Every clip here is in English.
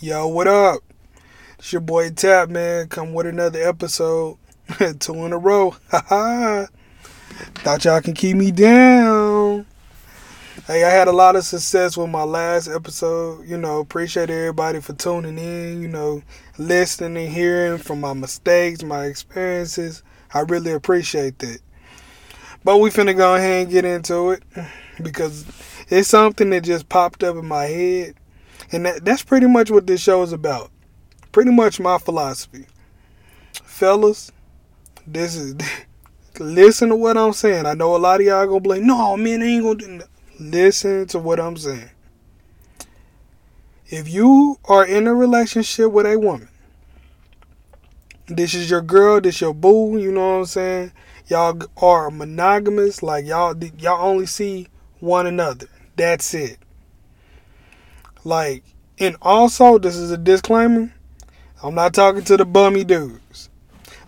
Yo, what up? It's your boy Tap, man. Come with another episode. Two in a row. Haha. Thought y'all can keep me down. Hey, I had a lot of success with my last episode. You know, appreciate everybody for tuning in, you know, listening and hearing from my mistakes, my experiences. I really appreciate that. But we finna go ahead and get into it because it's something that just popped up in my head. And that, that's pretty much what this show is about. Pretty much my philosophy. Fellas, this is listen to what I'm saying. I know a lot of y'all gonna be like, no man, ain't gonna. Listen to what I'm saying. If you are in a relationship with a woman, this is your girl, this your boo, you know what I'm saying? Y'all are monogamous, like y'all y'all only see one another. That's it. Like, and also this is a disclaimer. I'm not talking to the bummy dudes.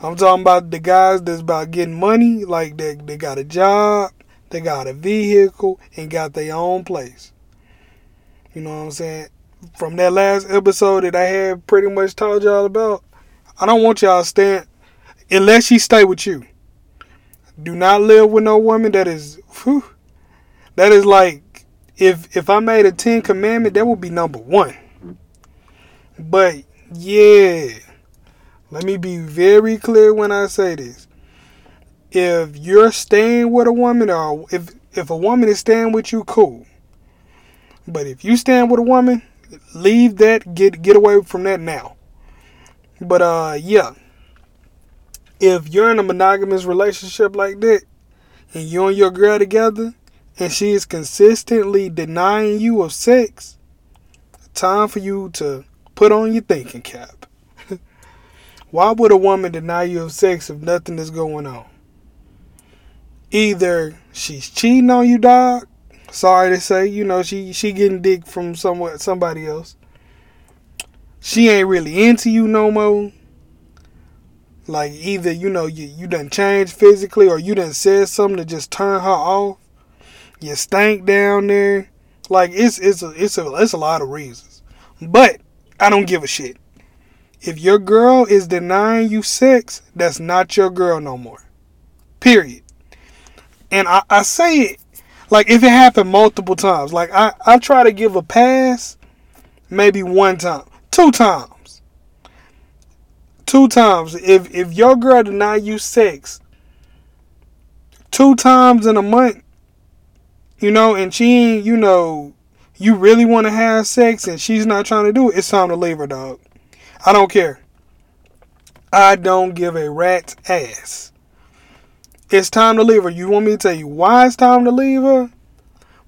I'm talking about the guys that's about getting money, like they, they got a job, they got a vehicle, and got their own place. You know what I'm saying? From that last episode that I had pretty much told y'all about, I don't want y'all staying unless she stay with you. Do not live with no woman that is whew, that is like if if I made a ten commandment, that would be number one. But yeah, let me be very clear when I say this. If you're staying with a woman or if if a woman is staying with you, cool. But if you stand with a woman, leave that, get get away from that now. But uh yeah. If you're in a monogamous relationship like that and you and your girl together and she is consistently denying you of sex, time for you to put on your thinking cap. Why would a woman deny you of sex if nothing is going on? Either she's cheating on you, dog. Sorry to say, you know, she she getting dick from someone somebody else. She ain't really into you no more. Like either, you know, you, you done changed physically or you done said something to just turn her off. You stank down there. Like it's it's a it's a it's a lot of reasons. But I don't give a shit. If your girl is denying you sex, that's not your girl no more. Period. And I, I say it like if it happened multiple times. Like I, I try to give a pass maybe one time. Two times. Two times. If if your girl deny you sex two times in a month, you know, and she you know, you really want to have sex and she's not trying to do it, it's time to leave her, dog. I don't care. I don't give a rat's ass. It's time to leave her. You want me to tell you why it's time to leave her?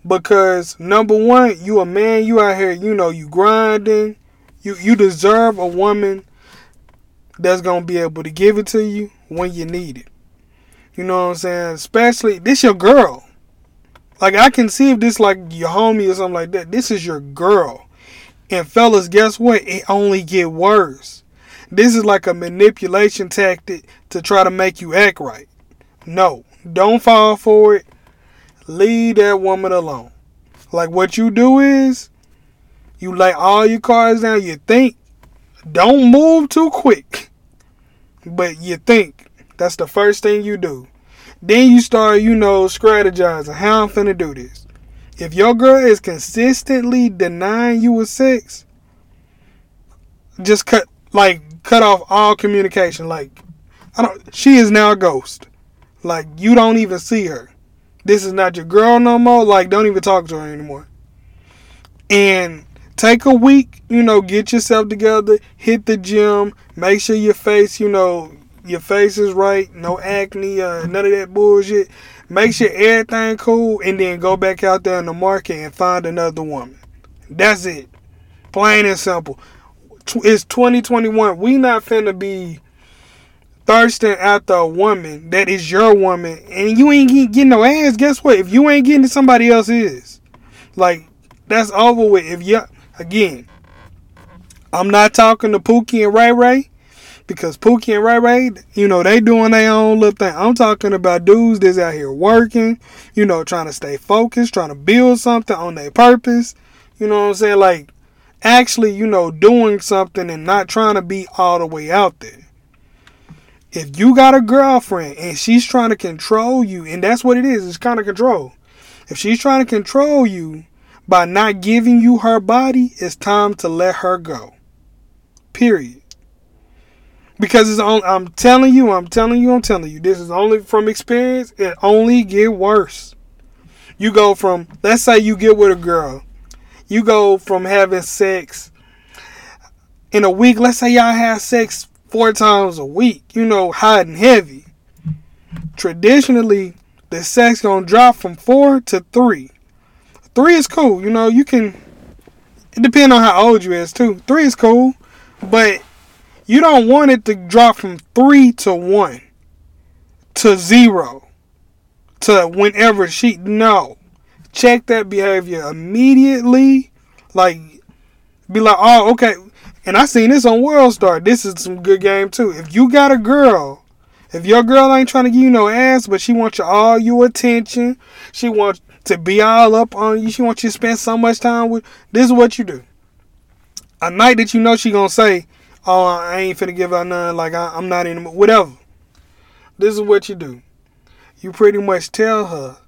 Because number one, you a man, you out here, you know, you grinding. You you deserve a woman that's gonna be able to give it to you when you need it. You know what I'm saying? Especially this your girl. Like I can see if this like your homie or something like that. This is your girl. And fellas, guess what? It only get worse. This is like a manipulation tactic to try to make you act right. No, don't fall for it. Leave that woman alone. Like what you do is you lay all your cards down, you think. Don't move too quick. But you think. That's the first thing you do. Then you start, you know, strategizing how I'm finna do this. If your girl is consistently denying you a sex, just cut like cut off all communication. Like I don't she is now a ghost. Like you don't even see her. This is not your girl no more. Like don't even talk to her anymore. And take a week, you know, get yourself together, hit the gym, make sure your face, you know, your face is right, no acne, uh, none of that bullshit. Make sure everything cool, and then go back out there in the market and find another woman. That's it. Plain and simple. It's 2021. We not finna be thirsting after a woman that is your woman, and you ain't getting no ass. Guess what? If you ain't getting it, somebody else is. Like that's over with. If you again, I'm not talking to Pookie and Ray Ray because Pookie and Ray Ray, you know, they doing their own little thing. I'm talking about dudes that's out here working, you know, trying to stay focused, trying to build something on their purpose. You know what I'm saying? Like, actually, you know, doing something and not trying to be all the way out there. If you got a girlfriend and she's trying to control you, and that's what it is, it's kind of control. If she's trying to control you by not giving you her body, it's time to let her go. Period. Because it's on I'm telling you, I'm telling you, I'm telling you, this is only from experience, it only get worse. You go from let's say you get with a girl. You go from having sex in a week, let's say y'all have sex four times a week, you know, hot and heavy. Traditionally, the sex gonna drop from four to three. Three is cool, you know, you can it depends on how old you is too. Three is cool, but you don't want it to drop from three to one to zero to whenever she no. Check that behavior immediately. Like be like, oh okay, and I seen this on World Star. This is some good game too. If you got a girl, if your girl ain't trying to give you no ass, but she wants you all your attention, she wants to be all up on you, she wants you to spend so much time with. This is what you do. A night that you know she gonna say, "Oh, I ain't finna give her none. Like I, I'm not in whatever." This is what you do. You pretty much tell her,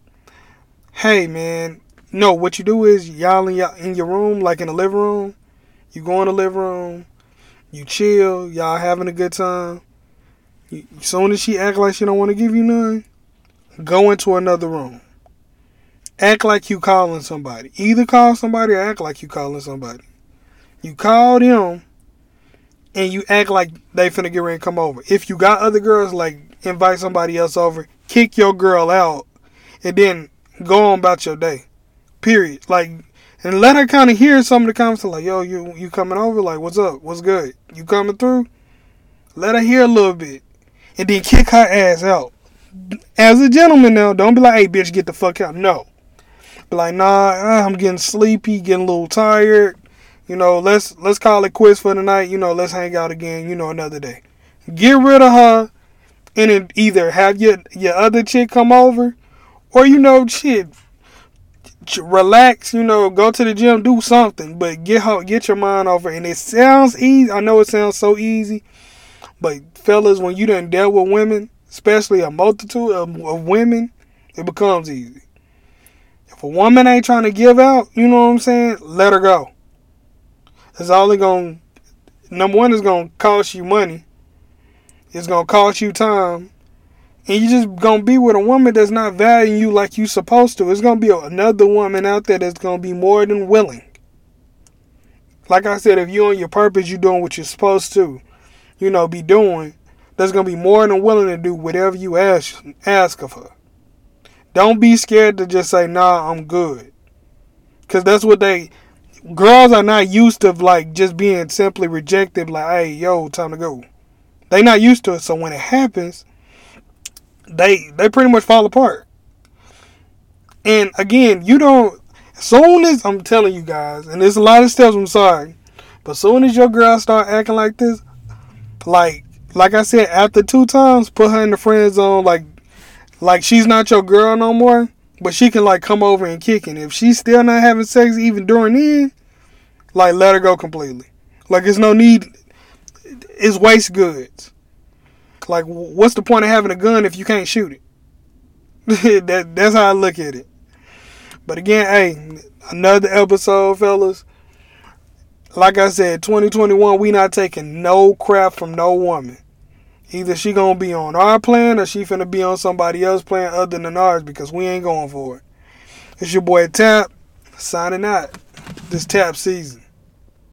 "Hey, man." No, what you do is y'all in your in your room, like in the living room you go in the living room, you chill, y'all having a good time. You, soon as she act like she don't want to give you none, go into another room. Act like you calling somebody. Either call somebody or act like you calling somebody. You call them and you act like they finna get ready to come over. If you got other girls, like invite somebody else over, kick your girl out, and then go on about your day. Period. Like and let her kind of hear some of the comments like, "Yo, you you coming over? Like, what's up? What's good? You coming through?" Let her hear a little bit, and then kick her ass out. As a gentleman, now, don't be like, "Hey, bitch, get the fuck out." No, be like, "Nah, I'm getting sleepy, getting a little tired. You know, let's let's call it quits for tonight. You know, let's hang out again. You know, another day. Get rid of her, and either have your your other chick come over, or you know, shit, relax, you know, go to the gym, do something, but get her, get your mind off it. And it sounds easy. I know it sounds so easy, but fellas, when you done dealt with women, especially a multitude of, of women, it becomes easy. If a woman ain't trying to give out, you know what I'm saying? Let her go. It's only gonna number one is gonna cost you money. It's gonna cost you time and you just gonna be with a woman that's not valuing you like you supposed to. It's gonna be another woman out there that's gonna be more than willing. Like I said, if you're on your purpose, you're doing what you're supposed to, you know, be doing. That's gonna be more than willing to do whatever you ask ask of her. Don't be scared to just say, "Nah, I'm good," because that's what they. Girls are not used to like just being simply rejected. Like, "Hey, yo, time to go." They not used to it. So when it happens, they they pretty much fall apart. And again, you don't. Soon as I'm telling you guys, and there's a lot of steps. I'm sorry, but soon as your girl start acting like this, like like I said, after two times, put her in the friend zone. Like like she's not your girl no more, but she can like come over and kick it. If she's still not having sex even during then, like let her go completely. Like it's no need. It's waste goods. Like, what's the point of having a gun if you can't shoot it? that that's how I look at it. But again, hey, another episode, fellas. Like I said, 2021, we not taking no crap from no woman. Either she gonna be on our plan or she finna be on somebody else's plan other than ours because we ain't going for it. It's your boy Tap, signing out. This Tap season.